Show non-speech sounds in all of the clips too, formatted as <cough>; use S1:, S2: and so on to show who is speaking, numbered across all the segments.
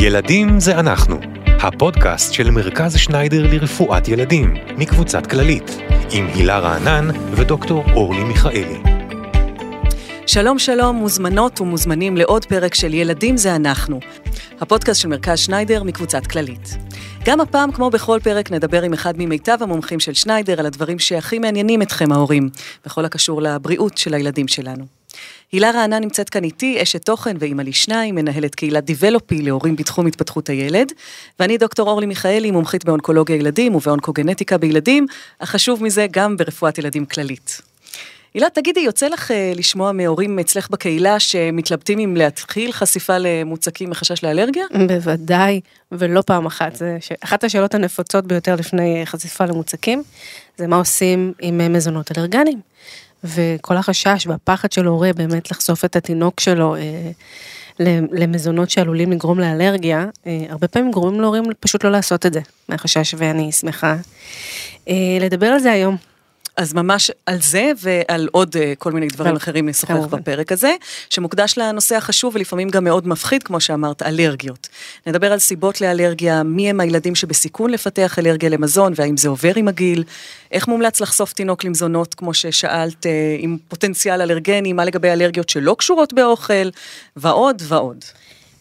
S1: ילדים זה אנחנו, הפודקאסט של מרכז שניידר לרפואת ילדים, מקבוצת כללית, עם הילה רענן ודוקטור אורלי מיכאלי.
S2: שלום שלום, מוזמנות ומוזמנים לעוד פרק של ילדים זה אנחנו, הפודקאסט של מרכז שניידר מקבוצת כללית. גם הפעם, כמו בכל פרק, נדבר עם אחד ממיטב המומחים של שניידר על הדברים שהכי מעניינים אתכם ההורים, בכל הקשור לבריאות של הילדים שלנו. הילה רענן נמצאת כאן איתי, אשת תוכן ואימא לשניים, מנהלת קהילת דיבלופי להורים בתחום התפתחות הילד, ואני דוקטור אורלי מיכאלי, מומחית באונקולוגיה ילדים ובאונקוגנטיקה בילדים, החשוב מזה גם ברפואת ילדים כללית. הילה, תגידי, יוצא לך אה, לשמוע מהורים אצלך בקהילה שמתלבטים אם להתחיל חשיפה למוצקים מחשש לאלרגיה?
S3: בוודאי, ולא פעם אחת. זה. אחת השאלות הנפוצות ביותר לפני חשיפה למוצקים, זה מה עושים עם אה, מזונות אלרגניים. וכל החשש והפחד של הורה באמת לחשוף את התינוק שלו אה, למזונות שעלולים לגרום לאלרגיה, אה, הרבה פעמים גורמים להורים פשוט לא לעשות את זה, מהחשש ואני שמחה אה, לדבר על זה היום.
S2: אז ממש על זה ועל עוד uh, כל מיני דברים אחרים נשוחח בפרק הזה, שמוקדש לנושא החשוב ולפעמים גם מאוד מפחיד, כמו שאמרת, אלרגיות. נדבר על סיבות לאלרגיה, מי הם הילדים שבסיכון לפתח אלרגיה למזון, והאם זה עובר עם הגיל, איך מומלץ לחשוף תינוק למזונות, כמו ששאלת, uh, עם פוטנציאל אלרגני, מה לגבי אלרגיות שלא קשורות באוכל, ועוד ועוד.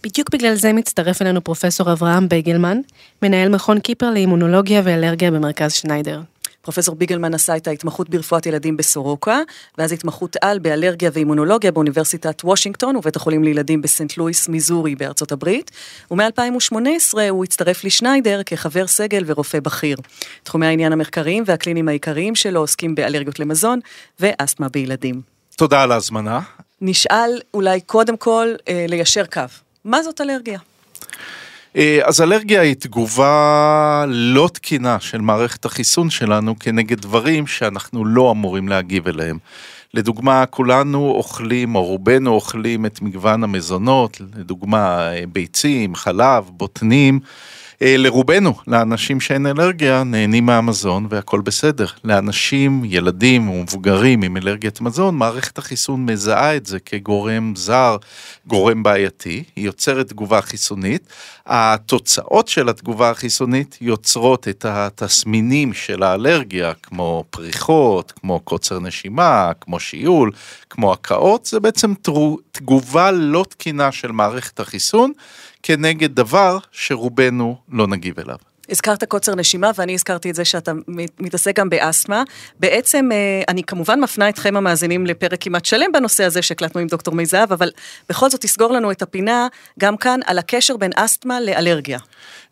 S3: בדיוק בגלל זה מצטרף אלינו פרופסור אברהם בייגלמן, מנהל מכון קיפר לאימונולוגיה ואלרגיה במרכז שניידר.
S2: פרופסור ביגלמן עשה את ההתמחות ברפואת ילדים בסורוקה, ואז התמחות על באלרגיה ואימונולוגיה באוניברסיטת וושינגטון ובית החולים לילדים בסנט לואיס, מיזורי בארצות הברית, ומ-2018 הוא הצטרף לשניידר כחבר סגל ורופא בכיר. תחומי העניין המחקריים והקליניים העיקריים שלו עוסקים באלרגיות למזון ואסתמה בילדים.
S4: תודה על ההזמנה.
S2: נשאל אולי קודם כל אה, ליישר קו. מה זאת אלרגיה?
S4: אה, אז אלרגיה היא תגובה לא תקינה של מערכת החיסון שלנו כנגד דברים שאנחנו לא אמורים להגיב אליהם. לדוגמה, כולנו אוכלים, או רובנו אוכלים את מגוון המזונות, לדוגמה אה, ביצים, חלב, בוטנים. אה, לרובנו, לאנשים שאין אלרגיה, נהנים מהמזון והכל בסדר. לאנשים, ילדים ומבוגרים עם אלרגיית מזון, מערכת החיסון מזהה את זה כגורם זר, גורם בעייתי, היא יוצרת תגובה חיסונית. התוצאות של התגובה החיסונית יוצרות את התסמינים של האלרגיה, כמו פריחות, כמו קוצר נשימה, כמו שיעול, כמו הקאות, זה בעצם תגובה לא תקינה של מערכת החיסון. כנגד דבר שרובנו לא נגיב אליו.
S2: הזכרת קוצר נשימה ואני הזכרתי את זה שאתה מתעסק גם באסתמה. בעצם אה, אני כמובן מפנה אתכם המאזינים לפרק כמעט שלם בנושא הזה שהקלטנו עם דוקטור מי זהב, אבל בכל זאת תסגור לנו את הפינה גם כאן על הקשר בין אסתמה לאלרגיה.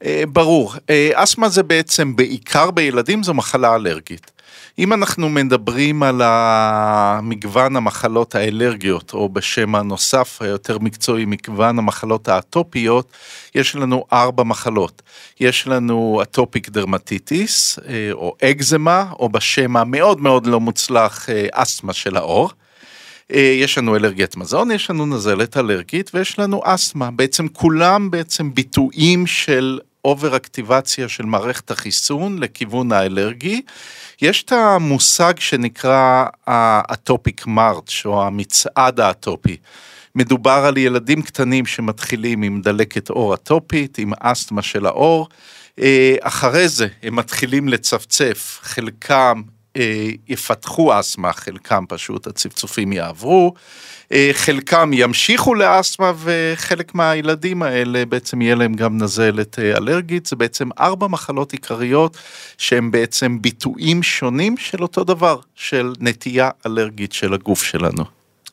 S4: אה, ברור, אה, אסתמה זה בעצם בעיקר בילדים זו מחלה אלרגית. אם אנחנו מדברים על מגוון המחלות האלרגיות, או בשם הנוסף היותר מקצועי, מגוון המחלות האטופיות, יש לנו ארבע מחלות. יש לנו atopic dermatitis, אה, או אקזמה, או בשם המאוד מאוד לא מוצלח, אה, אסתמה של העור. אה, יש לנו אלרגיית מזון, יש לנו נזלת אלרגית ויש לנו אסתמה. בעצם כולם בעצם ביטויים של over activation של מערכת החיסון לכיוון האלרגי. יש את המושג שנקרא ה atopic march או המצעד האטופי. מדובר על ילדים קטנים שמתחילים עם דלקת עור אטופית, עם אסתמה של העור. אה, אחרי זה הם מתחילים לצפצף, חלקם יפתחו אסתמה, חלקם פשוט הצפצופים יעברו. אה, חלקם ימשיכו לאסתמה וחלק מהילדים האלה בעצם יהיה להם גם נזלת אה, אלרגית, זה בעצם ארבע מחלות עיקריות שהם בעצם ביטויים שונים של אותו דבר, של נטייה אלרגית של הגוף שלנו.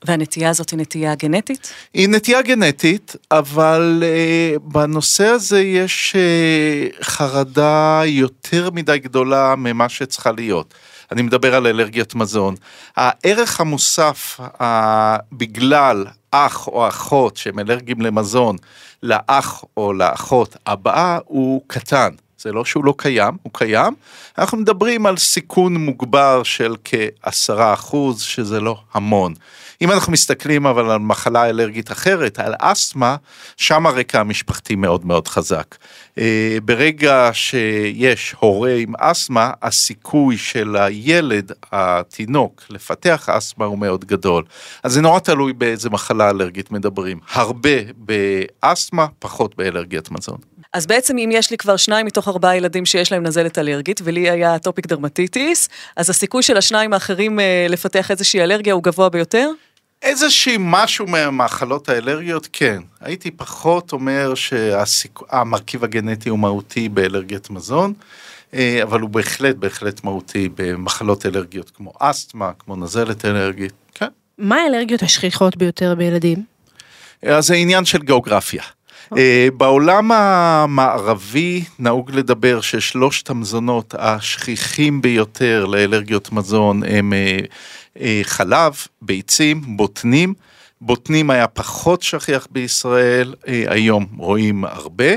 S2: והנטייה הזאת היא נטייה גנטית?
S4: היא נטייה גנטית, אבל uh, בנושא הזה יש uh, חרדה יותר מדי גדולה ממה שצריכה להיות. אני מדבר על אלרגיית מזון. הערך המוסף uh, בגלל אח או אחות שהם אלרגיים למזון, לאח או לאחות הבאה הוא קטן. זה לא שהוא לא קיים, הוא קיים. אנחנו מדברים על סיכון מוגבר של כעשרה אחוז, שזה לא המון. אם אנחנו מסתכלים אבל על מחלה אלרגית אחרת, על אסתמה, שם הרקע המשפחתי מאוד מאוד חזק. אה, ברגע שיש הורה עם אסתמה, הסיכוי של הילד, התינוק, לפתח אסתמה הוא מאוד גדול. אז זה נורא תלוי באיזה מחלה אלרגית מדברים. הרבה באסתמה, פחות באלרגיית מזון.
S2: אז בעצם אם יש לי כבר שניים מתוך ארבעה ילדים שיש להם נזלת אלרגית, ולי היה atopic dermatitis, אז הסיכוי של השניים האחרים אה, לפתח איזושהי אלרגיה הוא גבוה ביותר?
S4: איזושהי משהו מהמחלות האלרגיות, כן. הייתי פחות אומר שהמרכיב הגנטי הוא מהותי באלרגיית מזון, אה, אבל הוא בהחלט בהחלט מהותי במחלות אלרגיות כמו אסתמה, כמו נזלת אלרגית, כן.
S3: מה האלרגיות השכיחות ביותר בילדים?
S4: אז זה עניין של גיאוגרפיה. אה, בעולם המערבי נהוג לדבר ששלושת המזונות השכיחים ביותר לאלרגיות מזון הם אה, אה, חלב, ביצים, בוטנים. בוטנים היה פחות שכיח בישראל, היום רואים הרבה.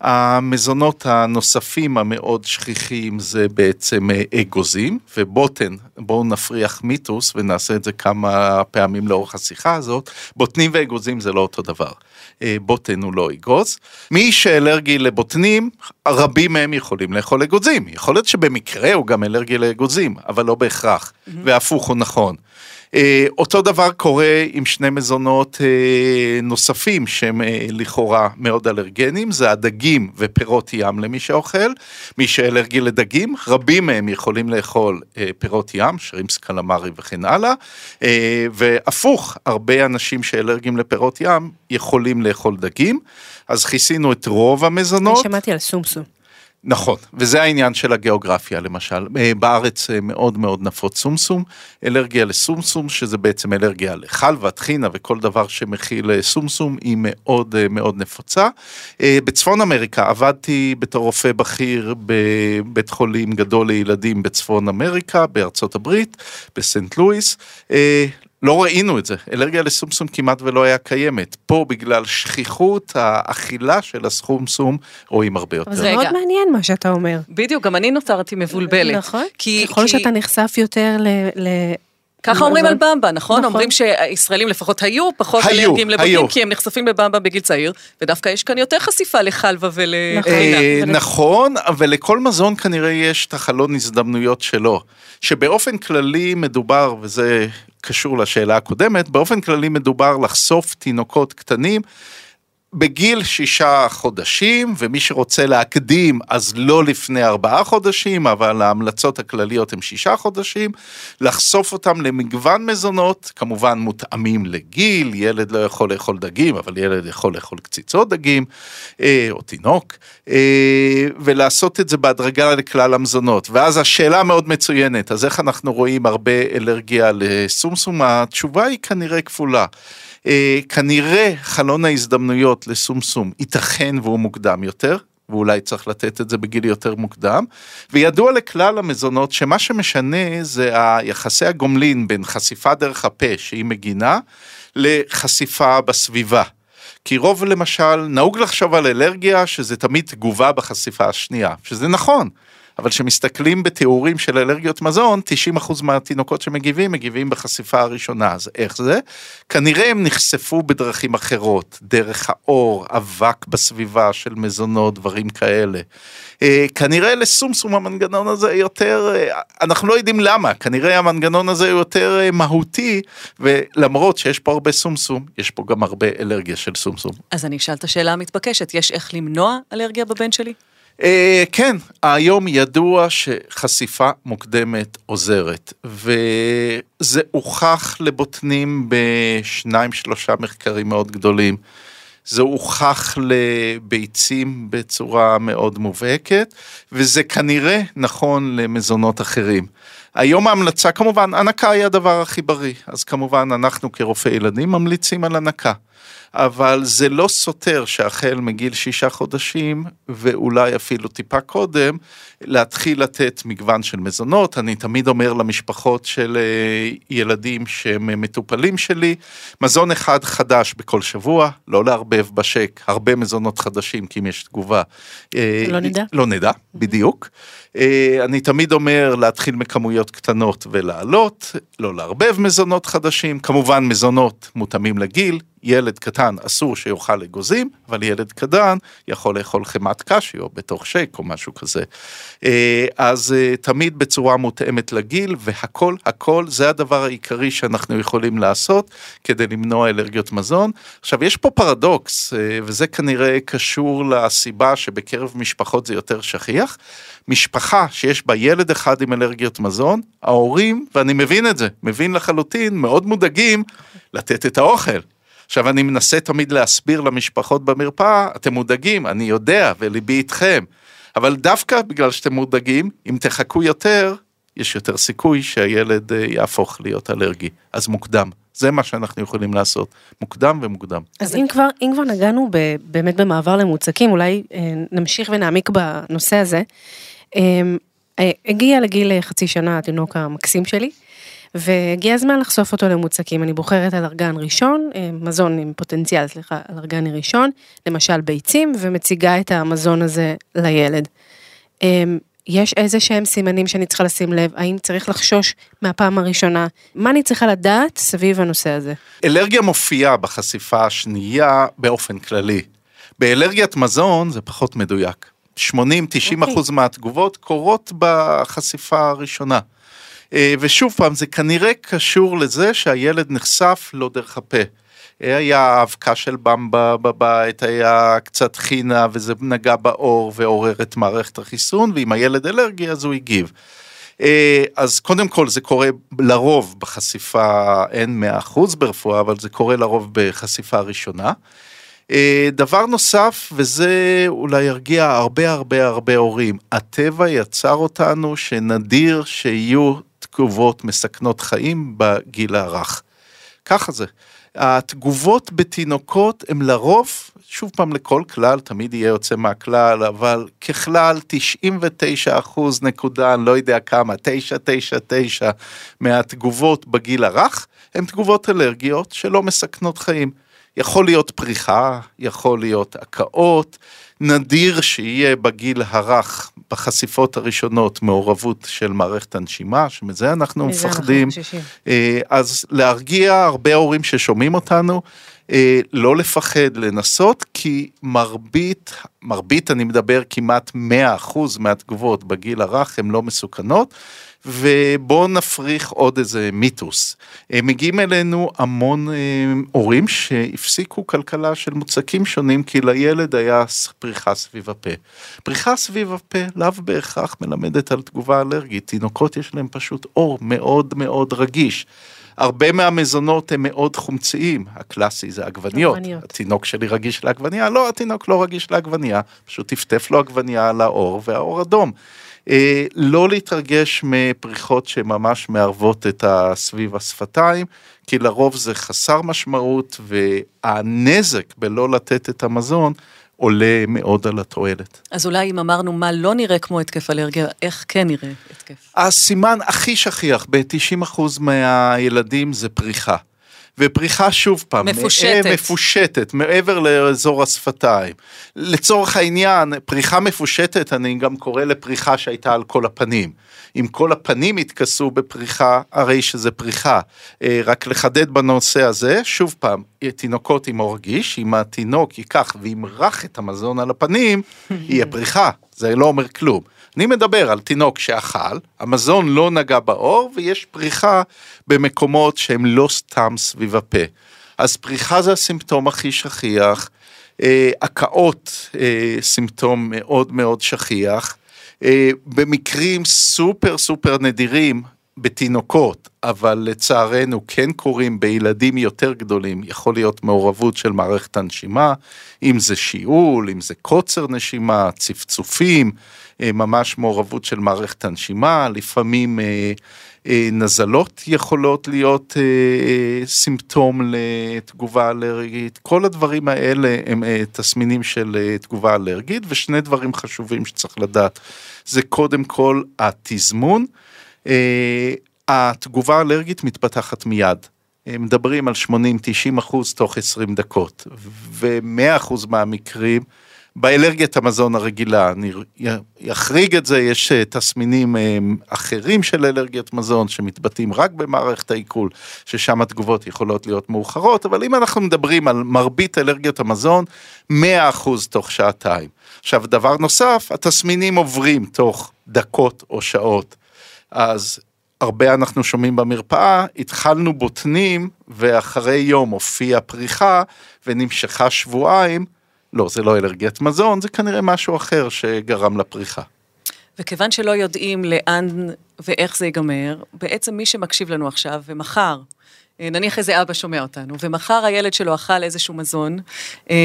S4: המזונות הנוספים המאוד שכיחים זה בעצם אגוזים ובוטן, בואו נפריח מיתוס ונעשה את זה כמה פעמים לאורך השיחה הזאת, בוטנים ואגוזים זה לא אותו דבר. אה, בוטן הוא לא אגוז. מי שאלרגי לבוטנים, רבים מהם יכולים לאכול אגוזים. יכול להיות שבמקרה הוא גם אלרגי לאגוזים, אבל לא בהכרח. והפוך הוא נכון. אה, אותו דבר קורה עם שני מזונות אה, נוספים שהם אה, לכאורה מאוד אלרגנים, זה הדגים ופירות ים למי שאוכל. מי שאלרגי לדגים, רבים מהם יכולים לאכול פירות ים, שרימפס קלמרי וכן הלאה, והפוך, הרבה אנשים שאלרגיים לפירות ים יכולים לאכול דגים. אז כיסינו את רוב המזונות.
S3: אני שמעתי על סומסום.
S4: נכון, וזה העניין של הגיאוגרפיה למשל. אה, בארץ אה, מאוד מאוד נפוץ סומסום, אלרגיה לסומסום, שזה בעצם אלרגיה לחלבה, טחינה וכל דבר שמכיל אה, סומסום, היא מאוד מאוד נפוצה. בצפון אמריקה עבדתי בתור רופא בכיר בבית חולים גדול לילדים בצפון אמריקה, בארצות הברית, בסנט לואיס. לא ראינו את זה, אלרגיה לסומסום כמעט ולא היה קיימת. פה בגלל שכיחות האכילה של הסחומסום רואים הרבה יותר.
S3: זה מאוד מעניין מה שאתה אומר.
S2: בדיוק, גם אני נותרתי מבולבלת.
S3: נכון, כי, ככל כי... שאתה נחשף יותר ל... ל...
S2: ככה אומרים על במבה, נכון? נכון? אומרים שישראלים לפחות היו פחות אלרגיים לבוטים, כי הם נחשפים לבמבה בגיל צעיר, ודווקא יש כאן יותר חשיפה לחלבה ולטחינה.
S4: אה, נכון, אבל לכל מזון כנראה יש את החלון הזדמנויות שלו, שבאופן כללי מדובר, וזה קשור לשאלה הקודמת, באופן כללי מדובר לחשוף תינוקות קטנים בגיל שישה חודשים, ומי שרוצה להקדים אז לא לפני ארבעה חודשים, אבל ההמלצות הכלליות הן שישה חודשים, לחשוף אותם למגוון מזונות, כמובן מותאמים לגיל, ילד לא יכול לאכול דגים, אבל ילד יכול לאכול קציצות דגים, אה, או תינוק, אה, ולעשות את זה בהדרגה לכלל המזונות. ואז השאלה מאוד מצוינת, אז איך אנחנו רואים הרבה אלרגיה לסומסום? התשובה היא כנראה כפולה. אה, כנראה חלון ההזדמנויות לסומסום ייתכן והוא מוקדם יותר, ואולי צריך לתת את זה בגיל יותר מוקדם, וידוע לכלל המזונות שמה שמשנה זה היחסי הגומלין בין חשיפה דרך הפה שהיא מגינה, לחשיפה בסביבה. כי רוב למשל, נהוג לחשוב על אלרגיה שזה תמיד תגובה בחשיפה השנייה, שזה נכון. אבל כשמסתכלים בתיאורים של אלרגיות מזון, 90% מהתינוקות שמגיבים, מגיבים בחשיפה הראשונה. אז איך זה? כנראה הם נחשפו בדרכים אחרות, דרך האור, אבק בסביבה של מזונות, דברים כאלה. אה, כנראה לסומסום המנגנון הזה יותר, אה, אנחנו לא יודעים למה, כנראה המנגנון הזה יותר אה, מהותי, ולמרות שיש פה הרבה סומסום, יש פה גם הרבה אלרגיה של סומסום.
S2: אז אני אשאל את השאלה המתבקשת, יש איך למנוע אלרגיה בבן שלי?
S4: אה, כן, היום ידוע שחשיפה מוקדמת עוזרת, וזה הוכח לבוטנים בשניים שלושה מחקרים מאוד גדולים. זה הוכח לביצים בצורה מאוד מובהקת, וזה כנראה נכון למזונות אחרים. היום ההמלצה כמובן, הנקה היא הדבר הכי בריא, אז כמובן אנחנו כרופאי ילדים ממליצים על הנקה. אבל זה לא סותר שהחל מגיל שישה חודשים, ואולי אפילו טיפה קודם, להתחיל לתת מגוון של מזונות. אני תמיד אומר למשפחות של אה, ילדים שהם מטופלים שלי, מזון אחד חדש בכל שבוע, לא לערבב בשק, הרבה מזונות חדשים, כי אם יש תגובה.
S3: אה, לא נדע.
S4: לא נדע, בדיוק. אה, אני תמיד אומר להתחיל מכמויות קטנות ולעלות, לא לערבב מזונות חדשים, כמובן מזונות מותאמים לגיל, ילד קטן אסור שיאכל אגוזים, אבל ילד קטן יכול לאכול חמת קשיו בתוך שייק או משהו כזה. אה, אז אה, תמיד בצורה מותאמת לגיל, והכל, הכל, זה הדבר העיקרי שאנחנו יכולים לעשות כדי למנוע אלרגיות מזון. עכשיו, יש פה פרדוקס, וזה כנראה קשור לסיבה שבקרב משפחות זה יותר שכיח. משפחה שיש בה ילד אחד עם אלרגיות מזון, ההורים, ואני מבין את זה, מבין לחלוטין, מאוד מודאגים לתת את האוכל. עכשיו אני מנסה תמיד להסביר למשפחות במרפאה, אתם מודאגים, אני יודע וליבי איתכם, אבל דווקא בגלל שאתם מודאגים, אם תחכו יותר, יש יותר סיכוי שהילד אה, יהפוך להיות אלרגי, אז מוקדם. זה מה שאנחנו יכולים לעשות, מוקדם ומוקדם.
S3: אז אם כבר, אם כבר נגענו באמת במעבר למוצקים, אולי אה, נמשיך ונעמיק בנושא הזה. אמ, אה, הגיע לגיל אה, חצי שנה התינוק המקסים שלי, והגיע הזמן לחשוף אותו למוצקים. אני בוחרת אלרגן ראשון, אה, מזון עם פוטנציאל, סליחה, אלרגני ראשון, למשל ביצים, ומציגה את המזון הזה לילד. אמ, יש איזה שהם סימנים שאני צריכה לשים לב, האם צריך לחשוש מהפעם הראשונה, מה אני צריכה לדעת סביב הנושא הזה?
S4: אלרגיה מופיעה בחשיפה השנייה באופן כללי. באלרגיית מזון זה פחות מדויק. 80-90 okay. אוקיי. אחוז מהתגובות קורות בחשיפה הראשונה. אה, ושוב פעם, זה כנראה קשור לזה שהילד נחשף לא דרך הפה. היה אבקה של במבה בבית, היה קצת חינה וזה נגע בעור ועורר את מערכת החיסון, ואם הילד אלרגי אז הוא הגיב. אה, אז קודם כל זה קורה לרוב בחשיפה, אין 100% ברפואה, אבל זה קורה לרוב בחשיפה ראשונה. אה, דבר נוסף, וזה אולי ירגיע הרבה הרבה הרבה הורים, הטבע יצר אותנו שנדיר שיהיו תגובות מסכנות חיים בגיל הרך. ככה זה. התגובות בתינוקות הם לרוב, שוב פעם לכל כלל, תמיד יהיה יוצא מהכלל, אבל ככלל 99 אחוז נקודה, אני לא יודע כמה, 999 מהתגובות בגיל הרך, הן תגובות אלרגיות שלא מסכנות חיים. יכול להיות פריחה, יכול להיות הקאות, נדיר שיהיה בגיל הרך, בחשיפות הראשונות, מעורבות של מערכת הנשימה, שמזה אנחנו מפחדים. אה, אז להרגיע הרבה הורים ששומעים אותנו, אה, לא לפחד לנסות, כי מרבית, מרבית אני מדבר כמעט 100% מהתגובות בגיל הרך הן לא מסוכנות. ובואו נפריך עוד איזה מיתוס. אה, מגיעים אלינו המון אה, הורים שהפסיקו כלכלה של מוצקים שונים כי לילד היה פריחה סביב הפה. פריחה סביב הפה לאו בהכרח מלמדת על תגובה אלרגית, תינוקות יש להם פשוט אור מאוד מאוד רגיש. הרבה מהמזונות הם מאוד חומציים, הקלאסי זה עגבניות. עגבניות. התינוק שלי רגיש לעגבניה, לא, התינוק לא רגיש לעגבניה, פשוט טפטף לו עגבניה על האור והאור אדום. אה, לא להתרגש מפריחות שממש מערבות את הסביב השפתיים, כי לרוב זה חסר משמעות והנזק בלא לתת את המזון עולה מאוד על התועלת.
S2: אז אולי אם אמרנו מה לא נראה כמו התקף אלרגיה, איך כן נראה התקף?
S4: הסימן הכי שכיח ב-90% מהילדים זה פריחה. ופריחה שוב פעם,
S2: מפושטת,
S4: מפושטת, מעבר לאזור השפתיים. לצורך העניין, פריחה מפושטת, אני גם קורא לפריחה שהייתה על כל הפנים. אם כל הפנים יתכסו בפריחה, הרי שזה פריחה. אה, רק לחדד בנושא הזה, שוב פעם, תינוקות עם עור גיש, אם התינוק ייקח וימרח את המזון על הפנים, <laughs> יהיה פריחה, זה לא אומר כלום. אני מדבר על תינוק שאכל, המזון לא נגע בעור ויש פריחה במקומות שהם לא סתם סביב הפה. אז פריחה זה הסימפטום הכי שכיח, אה, הקאות אה, סימפטום מאוד מאוד שכיח, אה, במקרים סופר סופר נדירים בתינוקות, אבל לצערנו כן קורים בילדים יותר גדולים, יכול להיות מעורבות של מערכת הנשימה, אם זה שיעול, אם זה קוצר נשימה, צפצופים, אה, ממש מעורבות של מערכת הנשימה, לפעמים אה, אה, נזלות יכולות להיות סימפטום לתגובה אלרגית, כל הדברים האלה הם תסמינים של תגובה אלרגית, ושני דברים חשובים שצריך לדעת, זה קודם כל התזמון, התגובה האלרגית מתפתחת מיד. מדברים על 80-90 אחוז תוך 20 דקות, ו-100 אחוז מהמקרים באלרגיית המזון הרגילה, אני אחריג את זה, יש אה, תסמינים אה, אחרים של אלרגיית מזון שמתבטאים רק במערכת העיכול, ששם התגובות יכולות להיות מאוחרות, אבל אם אנחנו מדברים על מרבית אלרגיות המזון, 100% תוך שעתיים. עכשיו, דבר נוסף, התסמינים עוברים תוך דקות או שעות. אז הרבה אנחנו שומעים במרפאה, התחלנו בוטנים ואחרי יום הופיעה פריחה ונמשכה שבועיים, לא, זה לא אלרגיית מזון, זה כנראה משהו אחר שגרם לפריחה.
S2: וכיוון שלא יודעים לאן ואיך זה ייגמר, בעצם מי שמקשיב לנו עכשיו, ומחר, אה, נניח איזה אבא שומע אותנו, ומחר הילד שלו אכל איזשהו מזון, אה,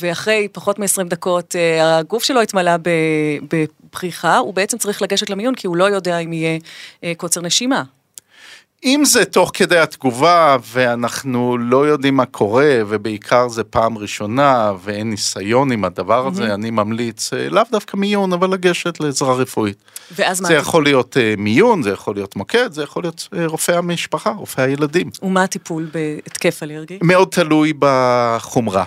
S2: ואחרי פחות מ-20 דקות אה, הגוף שלו התמלא בפריחה, הוא בעצם צריך לגשת למיון, כי הוא לא יודע אם יהיה קוצר נשימה.
S4: אם זה תוך כדי התגובה ואנחנו לא יודעים מה קורה ובעיקר זה פעם ראשונה ואין ניסיון עם הדבר הזה, mm-hmm. אני ממליץ אה, לאו דווקא מיון אבל לגשת לעזרה רפואית.
S2: ואז
S4: מה? זה יכול להיות uh, מיון, זה יכול להיות מוקד, זה יכול להיות uh, רופא המשפחה, רופא הילדים.
S2: ומה הטיפול בהתקף אלרגי?
S4: מאוד תלוי בחומרה.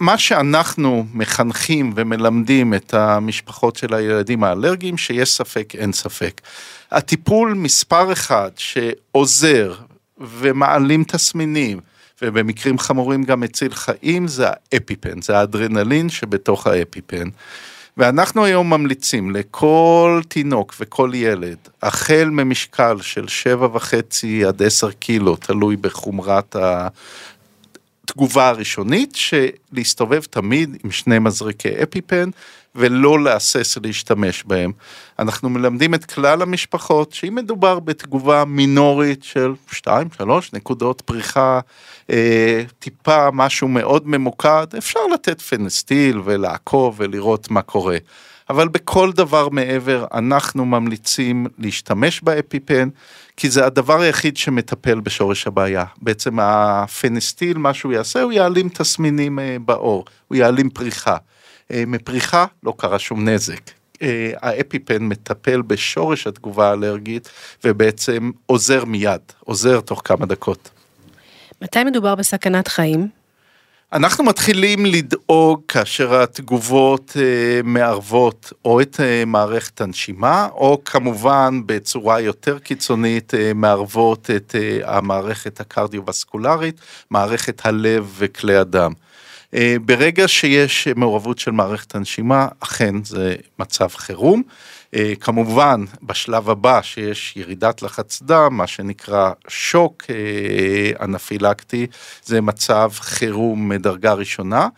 S4: מה שאנחנו מחנכים ומלמדים את המשפחות של הילדים האלרגיים, שיש ספק, אין ספק. הטיפול מספר אחד שעוזר ומעלים תסמינים, ובמקרים חמורים גם מציל חיים, זה האפיפן, זה האדרנלין שבתוך האפיפן. ואנחנו היום ממליצים לכל תינוק וכל ילד, החל ממשקל של שבע וחצי עד עשר קילו, תלוי בחומרת התגובה הראשונית, שלהסתובב תמיד עם שני מזריקי אפיפן, ולא להסס להשתמש בהם. אנחנו מלמדים את כלל המשפחות שאם מדובר בתגובה מינורית של 2-3 נקודות פריחה, אה, טיפה משהו מאוד ממוקד, אפשר לתת פנסטיל ולעקוב ולראות מה קורה. אבל בכל דבר מעבר אנחנו ממליצים להשתמש באפיפן, כי זה הדבר היחיד שמטפל בשורש הבעיה. בעצם הפנסטיל, מה שהוא יעשה, הוא יעלים תסמינים אה, בעור, הוא יעלים פריחה. אה, מפריחה לא קרה שום נזק. אה, האפיפן מטפל בשורש התגובה האלרגית ובעצם עוזר מיד, עוזר תוך כמה דקות.
S3: מתי מדובר בסכנת חיים?
S4: אנחנו מתחילים לדאוג כאשר התגובות אה, מערבות או את אה, מערכת הנשימה, או כמובן בצורה יותר קיצונית אה, מערבות את אה, המערכת הקרדיו-וסקולרית, מערכת הלב וכלי הדם. אה, ברגע שיש מעורבות של מערכת הנשימה, אכן זה מצב חירום. אה, כמובן, בשלב הבא שיש ירידת לחץ דם, מה שנקרא שוק אה, אנפילקטי, זה מצב חירום מדרגה ראשונה,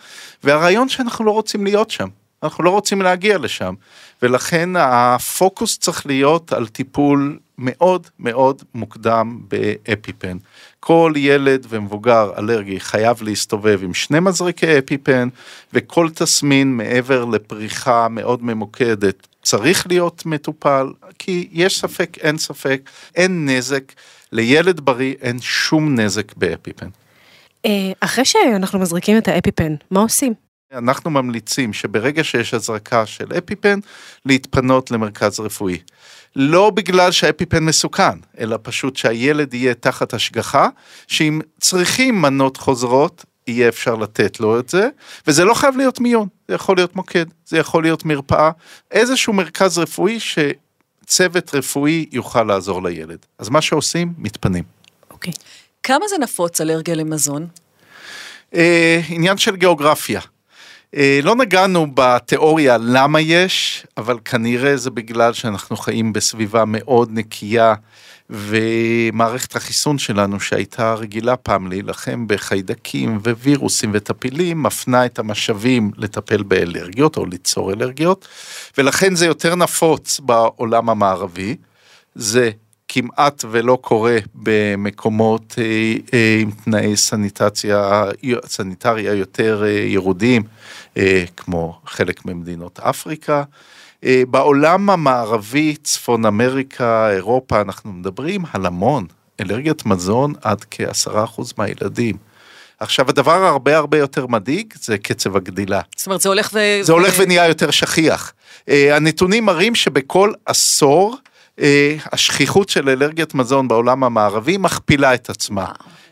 S4: והרעיון שאנחנו לא רוצים להיות שם. אנחנו לא רוצים להגיע לשם, ולכן הפוקוס צריך להיות על טיפול מאוד מאוד מוקדם באפיפן. כל ילד ומבוגר אלרגי חייב להסתובב עם שני מזריקי אפיפן, וכל תסמין מעבר לפריחה מאוד ממוקדת צריך להיות מטופל, כי יש ספק, אין ספק, אין נזק, לילד בריא אין שום נזק באפיפן.
S3: אה, אחרי שאנחנו מזריקים את האפיפן, מה עושים?
S4: אנחנו ממליצים שברגע שיש הזרקה של אפיפן, להתפנות למרכז רפואי. לא בגלל שהאפיפן מסוכן, אלא פשוט שהילד יהיה תחת השגחה, שאם צריכים מנות חוזרות, יהיה אפשר לתת לו את זה, וזה לא חייב להיות מיון, זה יכול להיות מוקד, זה יכול להיות מרפאה, איזשהו מרכז רפואי שצוות רפואי יוכל לעזור לילד. אז מה שעושים, מתפנים.
S2: אוקיי. Okay. כמה זה נפוץ אלרגיה למזון?
S4: Uh, עניין של גיאוגרפיה. אה, לא נגענו בתיאוריה למה יש, אבל כנראה זה בגלל שאנחנו חיים בסביבה מאוד נקייה, ומערכת החיסון שלנו שהייתה רגילה פעם להילחם בחיידקים ווירוסים וטפילים, מפנה את המשאבים לטפל באלרגיות או ליצור אלרגיות, ולכן זה יותר נפוץ בעולם המערבי. זה כמעט ולא קורה במקומות אה, אה, עם תנאי סניטציה, סניטריה יותר ירודים, כמו חלק ממדינות אפריקה. אה, בעולם המערבי, צפון אמריקה, אירופה, אנחנו מדברים על המון אלרגיית מזון עד כעשרה אחוז מהילדים. עכשיו הדבר הרבה הרבה יותר מדאיג זה קצב הגדילה.
S2: זאת אומרת, זה הולך ו...
S4: זה הולך ונהיה יותר שכיח. אה, הנתונים מראים שבכל עשור אה, השכיחות של אלרגיית מזון בעולם המערבי מכפילה את עצמה.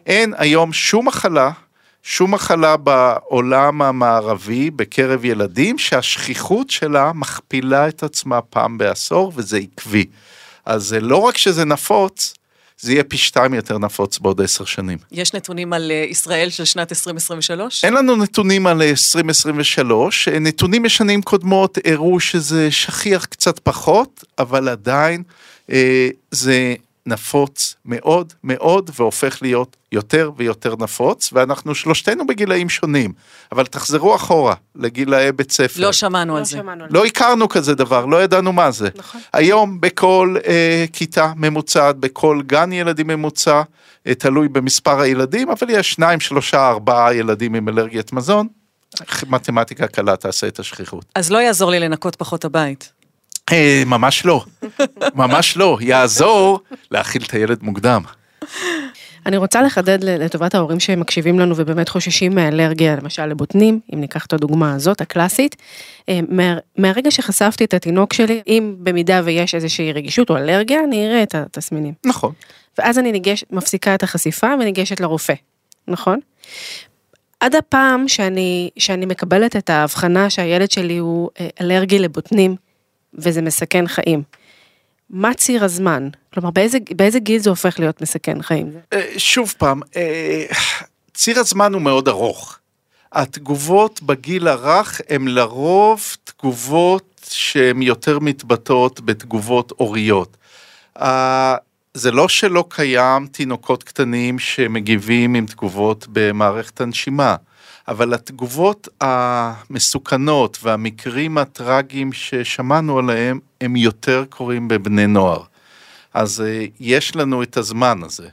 S4: אין היום שום מחלה, שום מחלה בעולם המערבי בקרב ילדים שהשכיחות שלה מכפילה את עצמה פעם בעשור וזה עקבי. אז זה לא רק שזה נפוץ, זה יהיה פי שתיים יותר נפוץ בעוד עשר שנים.
S2: יש נתונים על אה, ישראל של שנת 2023?
S4: אין לנו נתונים על 2023, נתונים משנים קודמות הראו שזה שכיח קצת פחות, אבל עדיין אה, זה נפוץ מאוד מאוד והופך להיות יותר ויותר נפוץ, ואנחנו שלושתנו בגילאים שונים, אבל תחזרו אחורה לגילאי בית ספר.
S2: לא שמענו על
S3: לא
S2: זה.
S3: שמענו
S4: לא הכרנו כזה דבר, לא ידענו מה זה.
S3: נכון.
S4: היום בכל אה, כיתה ממוצעת, בכל גן ילדים ממוצע, אה, תלוי במספר הילדים, אבל יש שניים, שלושה, ארבעה ילדים עם אלרגיית מזון. מתמטיקה קלה תעשה את השכיחות.
S2: אז לא יעזור לי לנקות פחות הבית.
S4: אה, ממש לא, ממש לא, יעזור להאכיל את הילד מוקדם.
S3: אני רוצה לחדד לטובת ההורים שמקשיבים לנו ובאמת חוששים מאלרגיה, למשל לבוטנים, אם ניקח את הדוגמה הזאת, הקלאסית. אה, מה, מהרגע שחשפתי את התינוק שלי, אם במידה ויש איזושהי רגישות או אלרגיה, אני אראה את התסמינים.
S4: נכון.
S3: ואז אני ניגשת, מפסיקה את החשיפה וניגשת לרופא, נכון? עד הפעם שאני, שאני מקבלת את ההבחנה שהילד שלי הוא אה, אלרגי לבוטנים, וזה מסכן חיים. מה ציר הזמן? כלומר, באיזה, באיזה גיל זה הופך להיות מסכן חיים?
S4: אה, שוב פעם, אה, ציר הזמן הוא מאוד ארוך. התגובות בגיל הרך הן לרוב תגובות שהן יותר מתבטאות בתגובות הוריות. אה, זה לא שלא קיים תינוקות קטנים שמגיבים עם תגובות במערכת הנשימה, אבל התגובות המסוכנות והמקרים הטרגיים ששמענו עליהם הם יותר קורים בבני נוער. אז אה, יש לנו את הזמן הזה.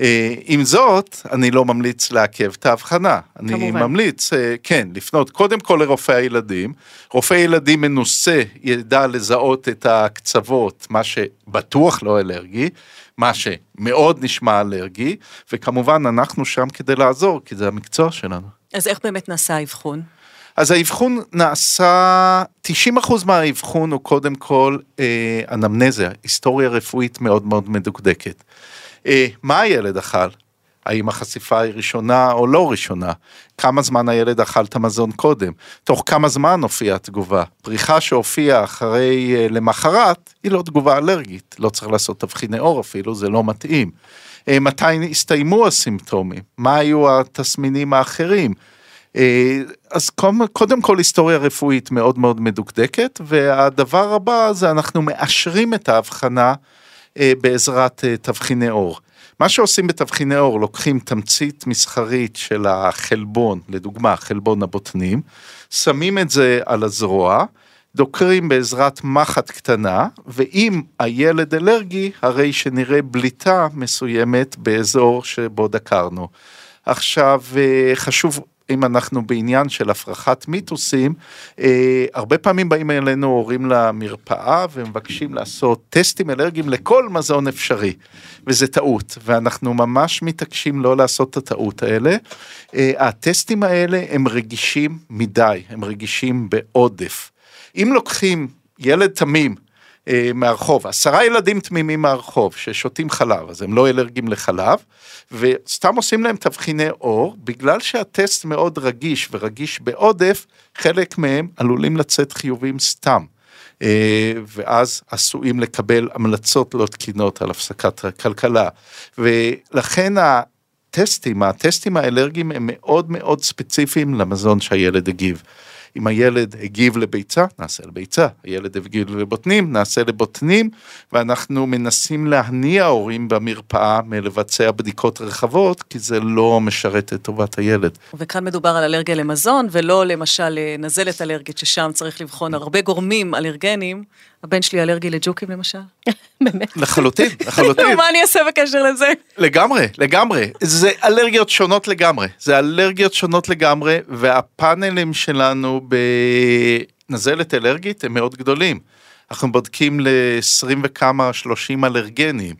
S4: אה, עם זאת, אני לא ממליץ לעכב את ההבחנה. אני
S3: כמובן.
S4: ממליץ, אה, כן, לפנות קודם כל לרופא הילדים. רופא ילדים מנוסה ידע לזהות את הקצוות, מה שבטוח לא אלרגי, מה שמאוד נשמע אלרגי, וכמובן אנחנו שם כדי לעזור, כי זה המקצוע שלנו.
S2: אז איך באמת נעשה האבחון?
S4: אז האבחון נעשה, 90% מהאבחון הוא קודם כל אה, אנמנזיה, היסטוריה רפואית מאוד מאוד מדוקדקת. אה, מה הילד אכל? האם החשיפה היא ראשונה או לא ראשונה? כמה זמן הילד אכל את המזון קודם? תוך כמה זמן הופיעה התגובה? פריחה שהופיעה אחרי אה, למחרת היא לא תגובה אלרגית, לא צריך לעשות תבחיני עור אפילו, זה לא מתאים. אה, מתי הסתיימו הסימפטומים? מה היו התסמינים האחרים? אה, אז קודם, כל היסטוריה רפואית מאוד מאוד מדוקדקת, והדבר הבא זה אנחנו מאשרים את ההבחנה בעזרת תבחיני עור. מה שעושים בתבחיני עור, לוקחים תמצית מסחרית של החלבון, לדוגמה חלבון הבוטנים, שמים את זה על הזרוע, דוקרים בעזרת מחט קטנה, ואם הילד אלרגי, הרי שנראה בליטה מסוימת באזור שבו דקרנו. עכשיו, אה, חשוב אם אנחנו בעניין של הפרחת מיתוסים, אה, הרבה פעמים באים אלינו הורים למרפאה ומבקשים לעשות טסטים אלרגיים לכל מזון אפשרי, וזה טעות, ואנחנו ממש מתעקשים לא לעשות את הטעות האלה. אה, הטסטים האלה הם רגישים מדי, הם רגישים בעודף. אם לוקחים ילד תמים, אה, מהרחוב, עשרה ילדים תמימים מהרחוב ששותים חלב, אז הם לא אלרגיים לחלב, וסתם עושים להם תבחיני עור, בגלל שהטסט מאוד רגיש ורגיש בעודף, חלק מהם עלולים לצאת חיובים סתם. אה, ואז עשויים לקבל המלצות לא תקינות על הפסקת הכלכלה. ולכן הטסטים, הטסטים האלרגיים הם מאוד מאוד ספציפיים למזון שהילד הגיב. אם הילד הגיב לביצה, נעשה לביצה, הילד הגיב לבוטנים, נעשה לבוטנים, ואנחנו מנסים להניע הורים במרפאה מלבצע בדיקות רחבות, כי זה לא משרת את טובת הילד.
S2: וכאן מדובר על אלרגיה למזון, ולא למשל נזלת אלרגית, ששם צריך לבחון הרבה גורמים אלרגניים. הבן שלי אלרגי לג'וקים למשל. <laughs>
S3: באמת.
S4: לחלוטין, <laughs> לחלוטין.
S2: מה אני אעשה בקשר לזה?
S4: לגמרי, לגמרי. זה אלרגיות שונות לגמרי. זה אלרגיות שונות לגמרי, והפאנלים שלנו בנזלת אלרגית הם מאוד גדולים. אנחנו בודקים ל-20 וכמה, 30 אלרגנים.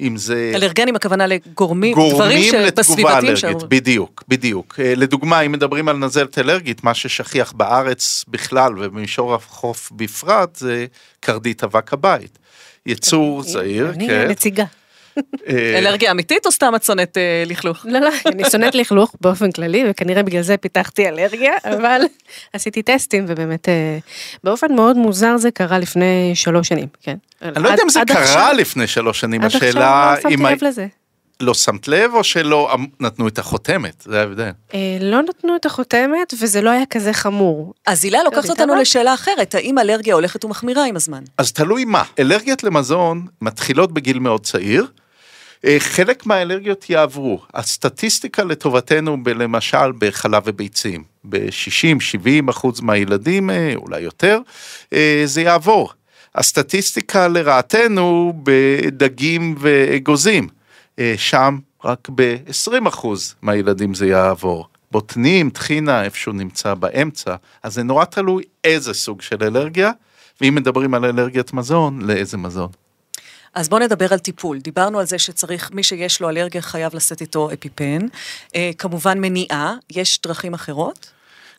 S4: אם זה...
S2: אלרגנים הכוונה לגורמים,
S4: גורמים
S2: דברים
S4: לתגובה
S2: שבסביבתיים
S4: אלרגית, בדיוק, בדיוק. אה, לדוגמה, אם מדברים על נזלת אלרגית, מה ששכיח בארץ בכלל ובמישור החוף בפרט, זה קרדית אבק הבית. יצור זעיר,
S3: אני
S4: כן.
S3: נציגה.
S4: אה,
S2: אלרגיה אמיתית או סתם את שונאת אה, לכלוך?
S3: לא, לא, אני שונאת לכלוך באופן כללי, וכנראה בגלל זה פיתחתי אלרגיה, <laughs> אבל עשיתי טסטים, ובאמת, אה, באופן מאוד מוזר זה קרה לפני שלוש שנים, כן.
S4: אני לא יודע אם זה קרה לפני שלוש שנים,
S3: עד עכשיו
S4: השאלה
S3: לא שמתי
S4: אם ה-
S3: לב לזה.
S4: לא שמת לב או שלא אמ- נתנו את החותמת, זה ההבדל.
S3: אה, לא נתנו את החותמת, וזה לא היה כזה חמור.
S2: אז הילה לוקחת
S3: קרדית
S2: אותנו? לשאלה אחרת, האם אלרגיה הולכת ומחמירה עם הזמן?
S4: אז תלוי מה. אלרגיות למזון מתחילות בגיל מאוד צעיר. אה, חלק מהאלרגיות יעברו. הסטטיסטיקה לטובתנו, ב- למשל בחלב וביצים, ב-60-70 אחוז מהילדים, אה, אולי יותר, אה, זה יעבור. הסטטיסטיקה לרעתנו בדגים ואגוזים, שם רק ב-20 אחוז מהילדים זה יעבור. בוטנים, טחינה, איפשהו נמצא באמצע, אז זה נורא תלוי איזה סוג של אלרגיה, ואם מדברים על אלרגיית מזון, לאיזה מזון.
S2: אז בואו נדבר על טיפול. דיברנו על זה שצריך, מי שיש לו אלרגיה חייב לשאת איתו אפיפן. אה, כמובן מניעה, יש דרכים אחרות?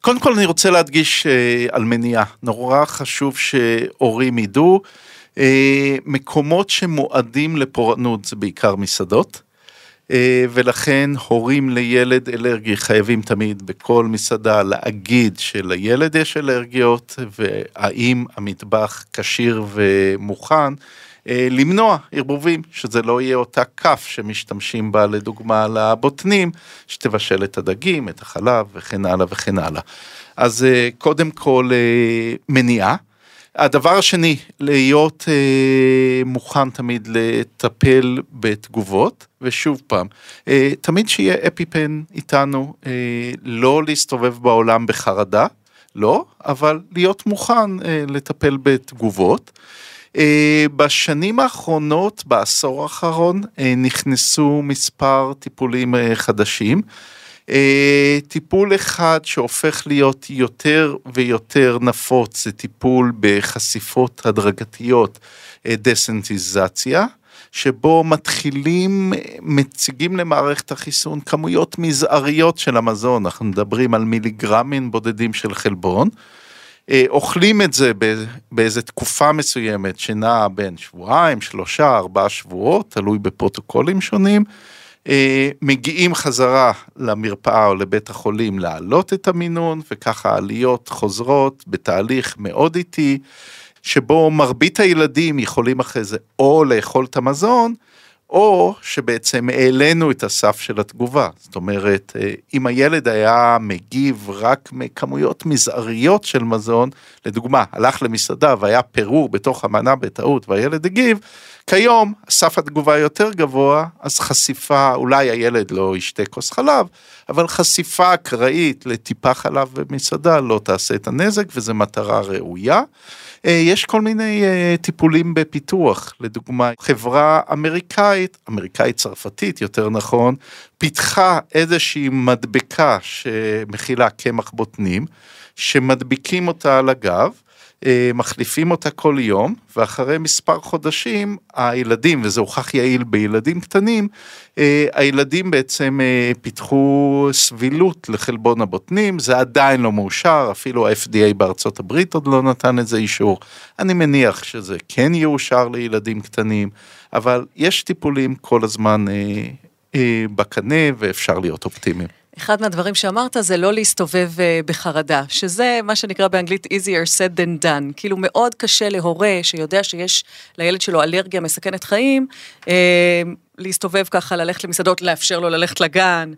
S4: קודם כל אני רוצה להדגיש אה, על מניעה, נורא חשוב שהורים ידעו, אה, מקומות שמועדים לפורענות זה בעיקר מסעדות, ולכן הורים לילד אלרגי חייבים תמיד בכל מסעדה להגיד שלילד יש אלרגיות, והאם המטבח כשיר ומוכן. אה, למנוע ערבובים, שזה לא יהיה אותה כף שמשתמשים בה לדוגמה לבוטנים, שתבשל את הדגים, את החלב וכן הלאה וכן הלאה. אז אה, קודם כל אה, מניעה. הדבר השני, להיות אה, מוכן תמיד לטפל בתגובות, ושוב פעם, אה, תמיד שיהיה אפיפן איתנו, אה, לא להסתובב בעולם בחרדה, לא, אבל להיות מוכן אה, לטפל בתגובות. אה, בשנים האחרונות, בעשור האחרון, אה, נכנסו מספר טיפולים אה, חדשים. טיפול אחד שהופך להיות יותר ויותר נפוץ זה טיפול בחשיפות הדרגתיות, דסנטיזציה. שבו מתחילים, מציגים למערכת החיסון כמויות מזעריות של המזון, אנחנו מדברים על מיליגרמים בודדים של חלבון, אוכלים את זה באיזה תקופה מסוימת שנעה בין שבועיים, שלושה, ארבעה שבועות, תלוי בפרוטוקולים שונים. אה, מגיעים חזרה למרפאה או לבית החולים להעלות את המינון, וככה העליות חוזרות בתהליך מאוד איטי, שבו מרבית הילדים יכולים אחרי זה או לאכול את המזון, או שבעצם העלינו את הסף של התגובה. זאת אומרת, אה, אם הילד היה מגיב רק מכמויות מזעריות של מזון, לדוגמה, הלך למסעדה והיה פירור בתוך המנה בטעות והילד הגיב, כיום סף התגובה יותר גבוה, אז חשיפה, אולי הילד לא ישתה כוס חלב, אבל חשיפה אקראית לטיפה חלב במסעדה לא תעשה את הנזק וזו מטרה ראויה. אה, יש כל מיני אה, טיפולים בפיתוח, לדוגמה חברה אמריקאית, אמריקאית צרפתית יותר נכון, פיתחה איזושהי מדבקה שמכילה קמח בוטנים, שמדביקים אותה על הגב. אה, מחליפים אותה כל יום, ואחרי מספר חודשים הילדים, וזה הוכח יעיל בילדים קטנים, אה, הילדים בעצם אה, פיתחו סבילות לחלבון הבוטנים, זה עדיין לא מאושר, אפילו ה-FDA בארצות הברית עוד לא נתן לזה אישור. אני מניח שזה כן יאושר לילדים קטנים, אבל יש טיפולים כל הזמן בקנה ואפשר להיות אופטימיים.
S2: אחד מהדברים שאמרת זה לא להסתובב אה, בחרדה, שזה מה שנקרא באנגלית easier said than done. כאילו מאוד קשה להורה שיודע שיש לילד שלו אלרגיה מסכנת חיים, אה, להסתובב ככה, ללכת למסעדות, לאפשר לו ללכת לגן.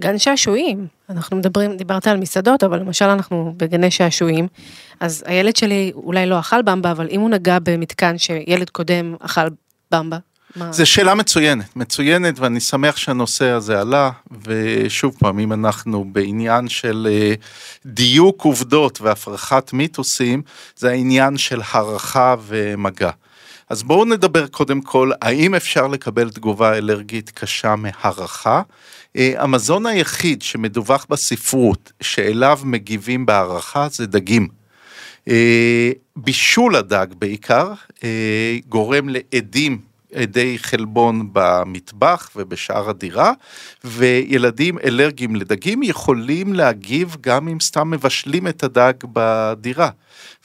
S3: גן שעשועים, אנחנו מדברים, דיברת על מסעדות, אבל למשל אנחנו בגני שעשועים, אז הילד שלי אולי לא אכל במבה, אבל אם הוא נגע במתקן שילד קודם אכל במבה,
S4: זו שאלה מצוינת, מצוינת, ואני שמח שהנושא הזה עלה, ושוב פעם, אם אנחנו בעניין של אה, דיוק עובדות והפרחת מיתוסים, זה העניין של הערכה ומגע. אז בואו נדבר קודם כל, האם אפשר לקבל תגובה אלרגית קשה מהערכה? אה, המזון היחיד שמדווח בספרות שאליו מגיבים בהערכה זה דגים. אה, בישול הדג בעיקר גורם לעדים עדי חלבון במטבח ובשאר הדירה, וילדים אלרגיים לדגים יכולים להגיב גם אם סתם מבשלים את הדג בדירה.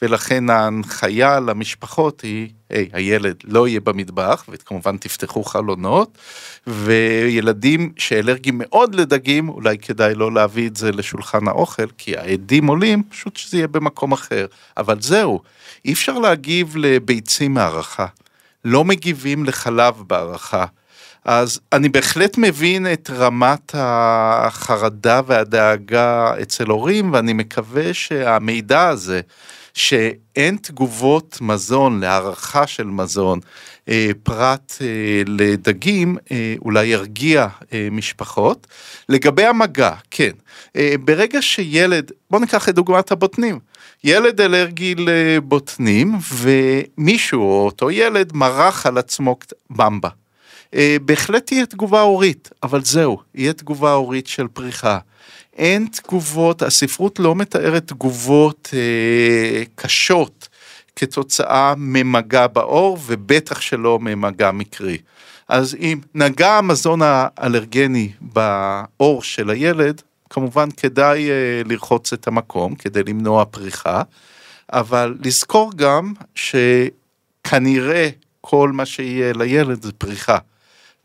S4: ולכן ההנחיה למשפחות היא, היי, hey, הילד לא יהיה במטבח, וכמובן תפתחו חלונות, וילדים שאלרגיים מאוד לדגים, אולי כדאי לא להביא את זה לשולחן האוכל, כי העדים עולים, פשוט שזה יהיה במקום אחר. אבל זהו, אי אפשר להגיב לביצים מהערכה. לא מגיבים לחלב בהערכה. אז אני בהחלט מבין את רמת החרדה והדאגה אצל הורים, ואני מקווה שהמידע הזה, שאין תגובות מזון להערכה של מזון, פרט אה, לדגים, אה, אולי ירגיע משפחות. לגבי המגע, כן, ברגע שילד, בוא ניקח את דוגמת הבוטנים. ילד אלרגי לבוטנים ומישהו או אותו ילד מרח על עצמו במבה. בהחלט תהיה תגובה הורית, אבל זהו, יהיה תגובה הורית של פריחה. אין תגובות, הספרות לא מתארת תגובות אה, קשות כתוצאה ממגע בעור, ובטח שלא ממגע מקרי. אז אם נגע המזון האלרגני בעור של הילד, כמובן כדאי אה, לרחוץ את המקום כדי למנוע פריחה, אבל לזכור גם שכנראה כל מה שיהיה לילד זה פריחה.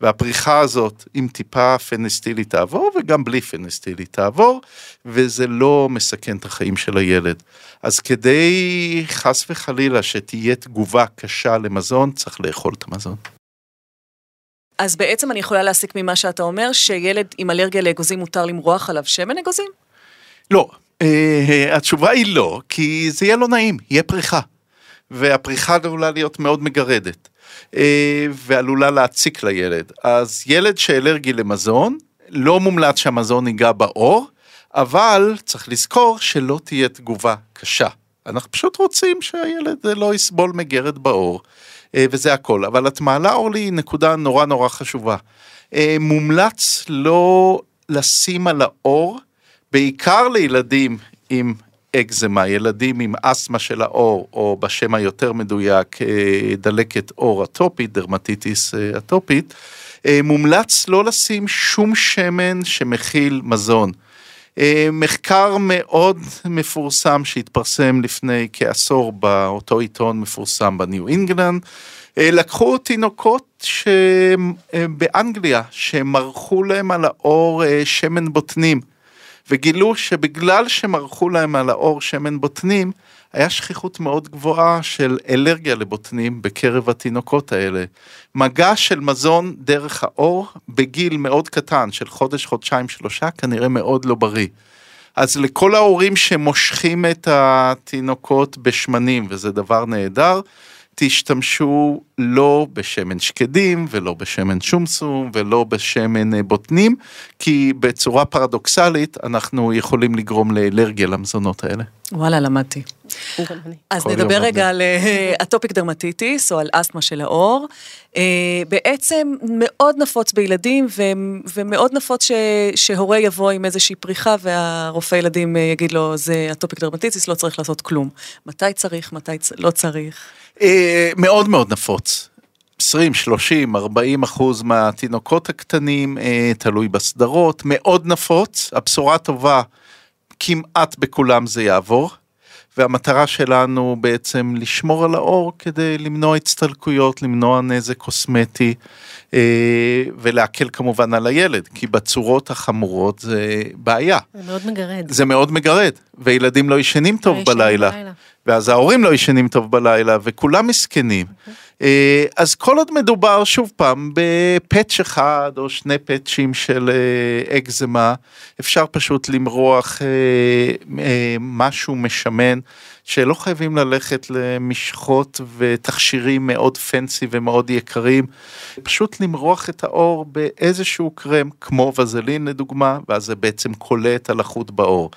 S4: והפריחה הזאת עם טיפה פנסטילי תעבור וגם בלי פנסטילי תעבור, וזה לא מסכן את החיים של הילד. אז כדי חס וחלילה שתהיה תגובה קשה למזון, צריך לאכול את המזון.
S2: אז בעצם אני יכולה להסיק ממה שאתה אומר, שילד עם אלרגיה לאגוזים מותר למרוח עליו שמן אגוזים?
S4: לא, uh, התשובה היא לא, כי זה יהיה לא נעים, יהיה פריחה. והפריחה עלולה להיות מאוד מגרדת. Uh, ועלולה להציק לילד. אז ילד שאלרגי למזון, לא מומלץ שהמזון ייגע בעור, אבל צריך לזכור שלא תהיה תגובה קשה. אנחנו פשוט רוצים שהילד לא יסבול מגרד בעור. אה, וזה הכל. אבל את מעלה אורלי נקודה נורא נורא חשובה. אה, מומלץ לא לשים על האור, בעיקר לילדים עם אקזמה, ילדים עם אסתמה של האור, או בשם היותר מדויק, אה, דלקת עור אטופית, דרמטיטיס אטופית, מומלץ לא לשים שום שמן שמכיל מזון. מחקר מאוד מפורסם שהתפרסם לפני כעשור באותו עיתון מפורסם בניו אינגלנד, לקחו תינוקות באנגליה שמרחו להם על האור שמן בוטנים וגילו שבגלל שמרחו להם על האור שמן בוטנים היה שכיחות מאוד גבוהה של אלרגיה לבוטנים בקרב התינוקות האלה. מגע של מזון דרך האור בגיל מאוד קטן של חודש, חודשיים, שלושה, כנראה מאוד לא בריא. אז לכל ההורים שמושכים את התינוקות בשמנים, וזה דבר נהדר, תשתמשו לא בשמן שקדים ולא בשמן שומשום ולא בשמן אה, בוטנים, כי בצורה פרדוקסלית אנחנו יכולים לגרום לאלרגיה למזונות האלה.
S2: וואלה, למדתי. אז נדבר רגע על אה, atopic dermatitis או על אסתמה של העור. אה, בעצם מאוד נפוץ בילדים ומאוד נפוץ שהורה יבוא עם איזושהי פריחה והרופא ילדים יגיד לו זה atopic dermatitis, לא צריך לעשות כלום. מתי צריך, מתי לא צריך?
S4: אה, מאוד מאוד נפוץ. 20, 30, 40 אחוז מהתינוקות הקטנים, אה, תלוי בסדרות, מאוד נפוץ. הבשורה הטובה, כמעט בכולם זה יעבור. והמטרה שלנו בעצם לשמור על האור כדי למנוע הצטלקויות, למנוע נזק קוסמטי אה, ולהקל כמובן על הילד, כי בצורות החמורות זה בעיה.
S3: זה מאוד מגרד.
S4: זה מאוד מגרד, וילדים לא ישנים טוב לא בלילה. בלילה. ואז ההורים לא ישנים טוב בלילה, וכולם מסכנים. אה, אז כל עוד מדובר שוב פעם בפאץ' אחד או שני פאצ'ים של אה, אקזמה, אפשר פשוט למרוח אה, משהו משמן, שלא חייבים ללכת למשחות ותכשירים מאוד פנסי ומאוד יקרים, פשוט למרוח את האור באיזשהו קרם, כמו וזלין לדוגמה, ואז זה בעצם קולט על החוט בעור.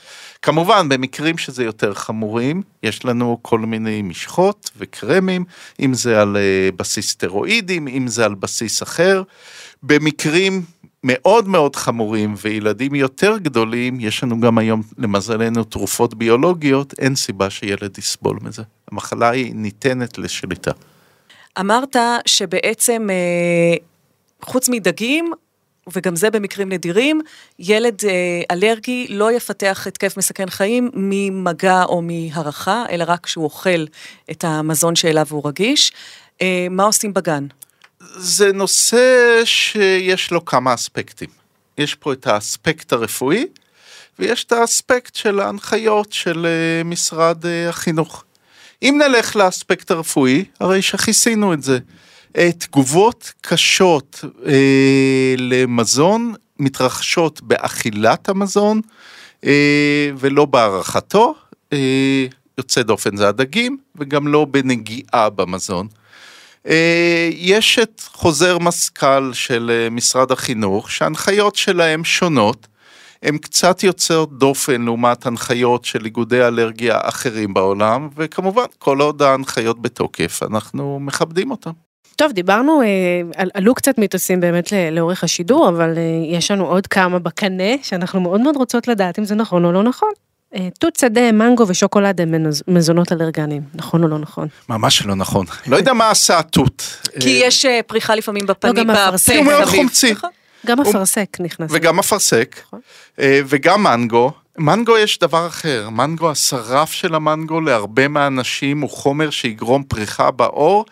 S4: כמובן, במקרים שזה יותר חמורים, יש לנו כל מיני משחות וקרמים, אם זה על אה, בסיס סטרואידים, אם זה על בסיס אחר. במקרים מאוד מאוד חמורים וילדים יותר גדולים, יש לנו גם היום למזלנו תרופות ביולוגיות, אין סיבה שילד יסבול מזה. המחלה היא ניתנת לשליטה.
S2: אמרת שבעצם אה, חוץ מדגים, וגם זה במקרים נדירים, ילד אה, אלרגי לא יפתח התקף מסכן חיים ממגע או מהרחה, אלא רק כשהוא אוכל את המזון שאליו הוא רגיש. אה, מה עושים בגן?
S4: זה נושא שיש לו כמה אספקטים. יש פה את האספקט הרפואי, ויש את האספקט של ההנחיות של אה, משרד אה, החינוך. אם נלך לאספקט הרפואי, הרי שכיסינו את זה. תגובות קשות אה, למזון מתרחשות באכילת המזון אה, ולא בהערכתו, אה, יוצא דופן זה הדגים, וגם לא בנגיעה במזון. אה, יש את חוזר משכ"ל של אה, משרד החינוך, שההנחיות שלהם שונות. הן קצת יוצאות דופן לעומת הנחיות של איגודי אלרגיה אחרים בעולם, וכמובן, כל עוד ההנחיות בתוקף, אנחנו מכבדים אותן.
S3: טוב, דיברנו, אה, עלו קצת מיתוסים באמת לאורך השידור, אבל יש לנו עוד כמה בקנה, שאנחנו מאוד מאוד רוצות לדעת אם זה נכון או לא נכון. אה, תות שדה, מנגו ושוקולד הם מזונות אלרגניים, נכון או לא נכון?
S4: ממש לא נכון. לא יודע מה עשה התות.
S2: כי יש אה, פריחה לפעמים בפנים,
S3: לא, גם
S4: אפרסק. הוא מאוד חומצי.
S3: גם אפרסק נכנס.
S4: וגם אפרסק, נכון. אה, וגם מנגו. מנגו יש דבר אחר, מנגו, השרף של המנגו להרבה מהאנשים הוא חומר שיגרום פריחה בעור.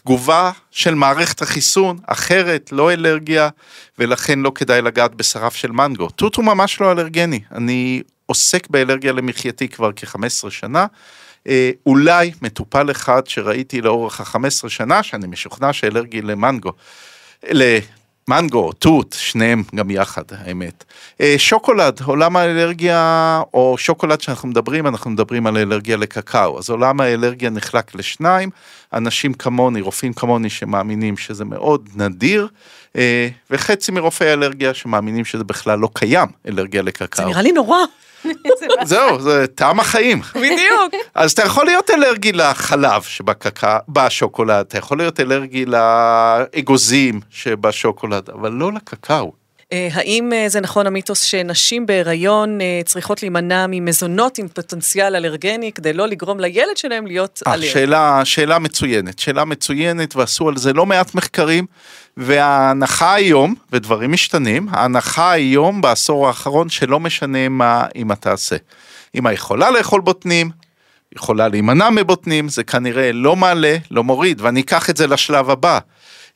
S4: תגובה של מערכת החיסון אחרת, לא אלרגיה, ולכן לא כדאי לגעת בשרף של מנגו. תות הוא ממש לא אלרגני, אני עוסק באלרגיה למחייתי כבר כ-15 שנה. אה, אולי מטופל אחד שראיתי לאורך ה-15 שנה, שאני משוכנע שאלרגי למנגו. למנגו, תות, שניהם גם יחד, האמת. אה, שוקולד, עולם האלרגיה, או שוקולד שאנחנו מדברים, אנחנו מדברים על אלרגיה לקקאו. אז עולם האלרגיה נחלק לשניים, אנשים כמוני, רופאים כמוני שמאמינים שזה מאוד נדיר, אה, וחצי מרופאי האלרגיה שמאמינים שזה בכלל לא קיים, אלרגיה לקקאו.
S2: זה נראה לי נורא. <laughs>
S4: זהו, זה טעם החיים.
S2: בדיוק.
S4: אז אתה יכול להיות אלרגי לחלב שבקקה, בשוקולד, אתה יכול להיות אלרגי לאגוזים שבשוקולד, אבל לא לקקאו.
S2: אה, האם אה, זה נכון המיתוס שנשים בהיריון אה, צריכות להימנע ממזונות עם פוטנציאל אלרגני כדי לא לגרום לילד שלהם להיות אלרגי?
S4: שאלה, שאלה מצוינת, שאלה מצוינת ועשו על זה לא מעט מחקרים וההנחה היום, ודברים משתנים, ההנחה היום בעשור האחרון שלא משנה מה אמא תעשה. אמא יכולה לאכול בוטנים, יכולה להימנע מבוטנים, זה כנראה לא מעלה, לא מוריד, ואני אקח את זה לשלב הבא.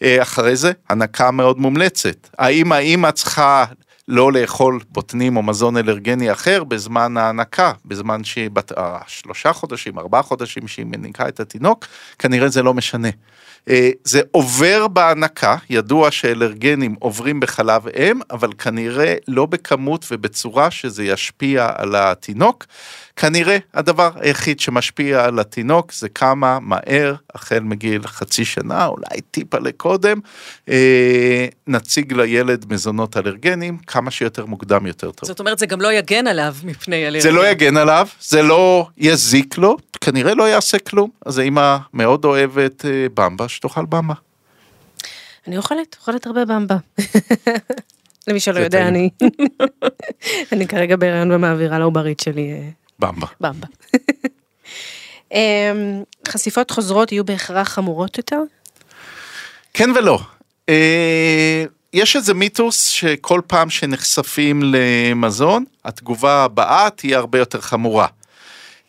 S4: אה, אחרי זה, הנקה מאוד מומלצת. האם האמא צריכה לא לאכול בוטנים או מזון אלרגני אחר בזמן ההנקה, בזמן שהיא בת אה, שלושה חודשים, ארבעה חודשים שהיא מניקה את התינוק, כנראה זה לא משנה. אה, זה עובר בהנקה, ידוע שאלרגנים עוברים בחלב אם, אבל כנראה לא בכמות ובצורה שזה ישפיע על התינוק. כנראה הדבר היחיד שמשפיע על התינוק זה כמה מהר, החל מגיל חצי שנה, אולי טיפה לקודם, אה, נציג לילד מזונות אלרגנים, כמה שיותר מוקדם יותר טוב.
S2: זאת אומרת, זה גם לא יגן עליו מפני אלרגיה.
S4: זה לא יגן עליו, זה לא יזיק לו, כנראה לא יעשה כלום. אז האמא מאוד אוהבת אה, במבה, שתאכל במבה.
S3: אני אוכלת, אוכלת הרבה במבה. <laughs> למי שלא יודע, אני, <laughs> אני כרגע בהיריון ומעבירה לעוברית שלי אה,
S4: במבה.
S3: במבה. <laughs> אמ, חשיפות חוזרות יהיו בהכרח חמורות יותר?
S4: כן ולא. אה, יש איזה מיתוס שכל פעם שנחשפים למזון, התגובה הבאה תהיה הרבה יותר חמורה.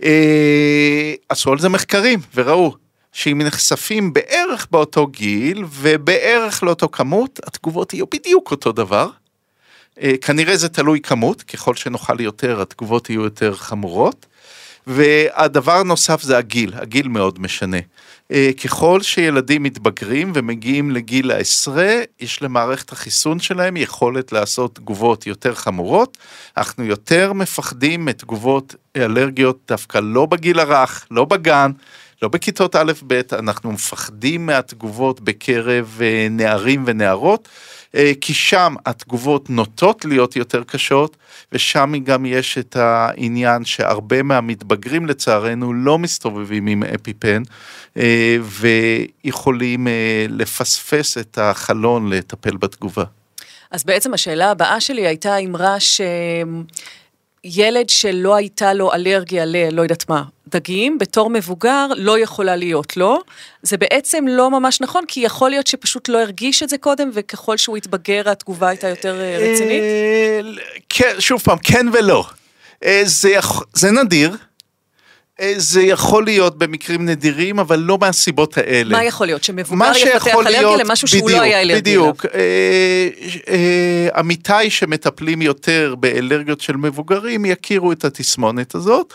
S4: אה, עשו על זה מחקרים וראו שאם נחשפים בערך באותו גיל ובערך לאותו כמות, התגובות יהיו בדיוק אותו דבר. אה, כנראה זה תלוי כמות, ככל שנאכל יותר התגובות יהיו יותר חמורות. והדבר הנוסף זה הגיל, הגיל מאוד משנה. אה, ככל שילדים מתבגרים ומגיעים לגיל העשרה, יש למערכת החיסון שלהם יכולת לעשות תגובות יותר חמורות. אנחנו יותר מפחדים מתגובות אלרגיות דווקא לא בגיל הרך, לא בגן, לא בכיתות א'-ב', אנחנו מפחדים מהתגובות בקרב אה, נערים ונערות. אה, כי שם התגובות נוטות להיות יותר קשות, ושם גם יש את העניין שהרבה מהמתבגרים לצערנו לא מסתובבים עם אפיפן, אה, ויכולים אה, לפספס את החלון לטפל בתגובה.
S2: אז בעצם השאלה הבאה שלי הייתה אמרה ש... ילד שלא הייתה לו אלרגיה ל... לא יודעת מה, דגים, בתור מבוגר לא יכולה להיות לו. זה בעצם לא ממש נכון, כי יכול להיות שפשוט לא הרגיש את זה קודם, וככל שהוא התבגר התגובה הייתה יותר אה, רצינית?
S4: אה, כן, שוב פעם, כן ולא. אה, זה נדיר. זה יכול להיות במקרים נדירים, אבל לא מהסיבות האלה.
S2: מה יכול להיות? שמבוגר יפתח אלרגיה למשהו שהוא
S4: בדיוק,
S2: לא היה אלרגיה
S4: בדיוק. עמיתיי שמטפלים יותר באלרגיות של מבוגרים יכירו את התסמונת הזאת.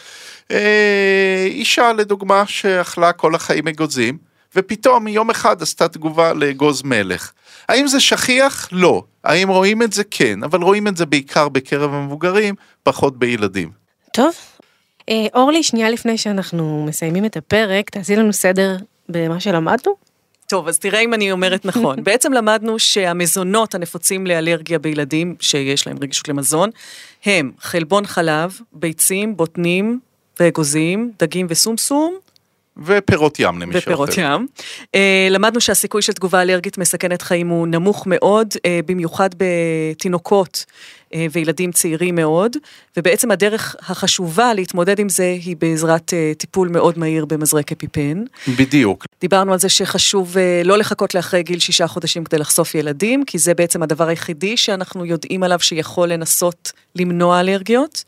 S4: אה, אישה לדוגמה שאכלה כל החיים אגוזים, ופתאום יום אחד עשתה תגובה לאגוז מלך. האם זה שכיח? לא. האם רואים את זה? כן, אבל רואים את זה בעיקר בקרב המבוגרים, פחות בילדים.
S3: טוב. אה, אורלי, שנייה לפני שאנחנו מסיימים את הפרק, תעשי לנו סדר במה שלמדנו.
S2: טוב, אז תראה אם אני אומרת נכון. <laughs> בעצם למדנו שהמזונות הנפוצים לאלרגיה בילדים שיש להם רגישות למזון, הם חלבון חלב, ביצים, בוטנים, ואגוזים, דגים וסומסום.
S4: ופירות ים למי
S2: שאוכל. ופירות ים. Uh, למדנו שהסיכוי של תגובה אלרגית מסכנת חיים הוא נמוך מאוד, uh, במיוחד בתינוקות וילדים צעירים מאוד, ובעצם הדרך החשובה להתמודד עם זה היא בעזרת אה, טיפול מאוד מהיר במזרק אפיפן.
S4: בדיוק.
S2: דיברנו על זה שחשוב אה, לא לחכות לאחרי גיל שישה חודשים כדי לחשוף ילדים, כי זה בעצם הדבר היחידי שאנחנו יודעים עליו שיכול לנסות למנוע אלרגיות.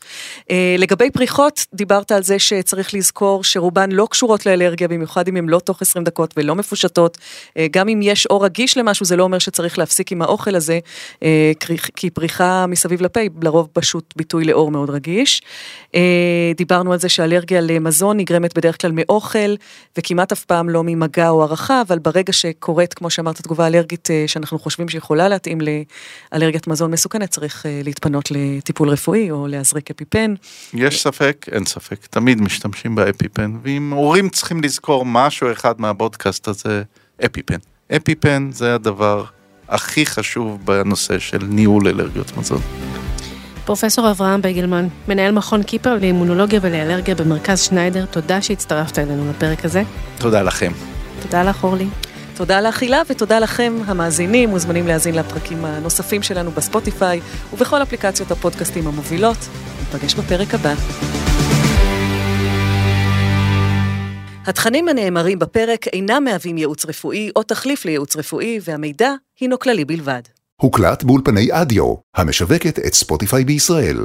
S2: לגבי פריחות, דיברת על זה שצריך לזכור שרובן לא קשורות לאלרגיה, במיוחד אם הן לא תוך 20 דקות ולא מפושטות. גם אם יש אור רגיש למשהו, זה לא אומר שצריך להפסיק עם האוכל הזה, כי פריחה מסביב מסביב לפה, לרוב פשוט ביטוי לאור מאוד רגיש. אה, דיברנו על זה שאלרגיה למזון נגרמת בדרך כלל מאוכל, וכמעט אף פעם לא ממגע או הערכה, אבל ברגע שקורית, כמו שאמרת, תגובה אלרגית אה, שאנחנו חושבים שיכולה להתאים לאלרגיית מזון מסוכנת, צריך אה, להתפנות לטיפול רפואי או להזריק אפיפן.
S4: יש ספק? אין ספק. תמיד משתמשים באפיפן, ואם הורים צריכים לזכור משהו אחד מהבודקאסט הזה, אפיפן. אפיפן זה הדבר הכי חשוב בנושא של ניהול אלרגיות מזון.
S3: פרופסור אברהם בייגלמן, מנהל מכון קיפר לאימונולוגיה ולאלרגיה במרכז שניידר, תודה שהצטרפת אלינו לפרק הזה.
S4: תודה לכם.
S3: תודה לך, אורלי.
S2: תודה לך הילה ותודה לכם המאזינים, מוזמנים להאזין לפרקים הנוספים שלנו בספוטיפיי ובכל אפליקציות הפודקאסטים המובילות. ניפגש בפרק הבא. התכנים הנאמרים בפרק אינם מהווים ייעוץ רפואי או תחליף לייעוץ רפואי, והמידע הינו כללי בלבד.
S5: הוקלט באולפני אדיו, המשווקת את ספוטיפיי בישראל.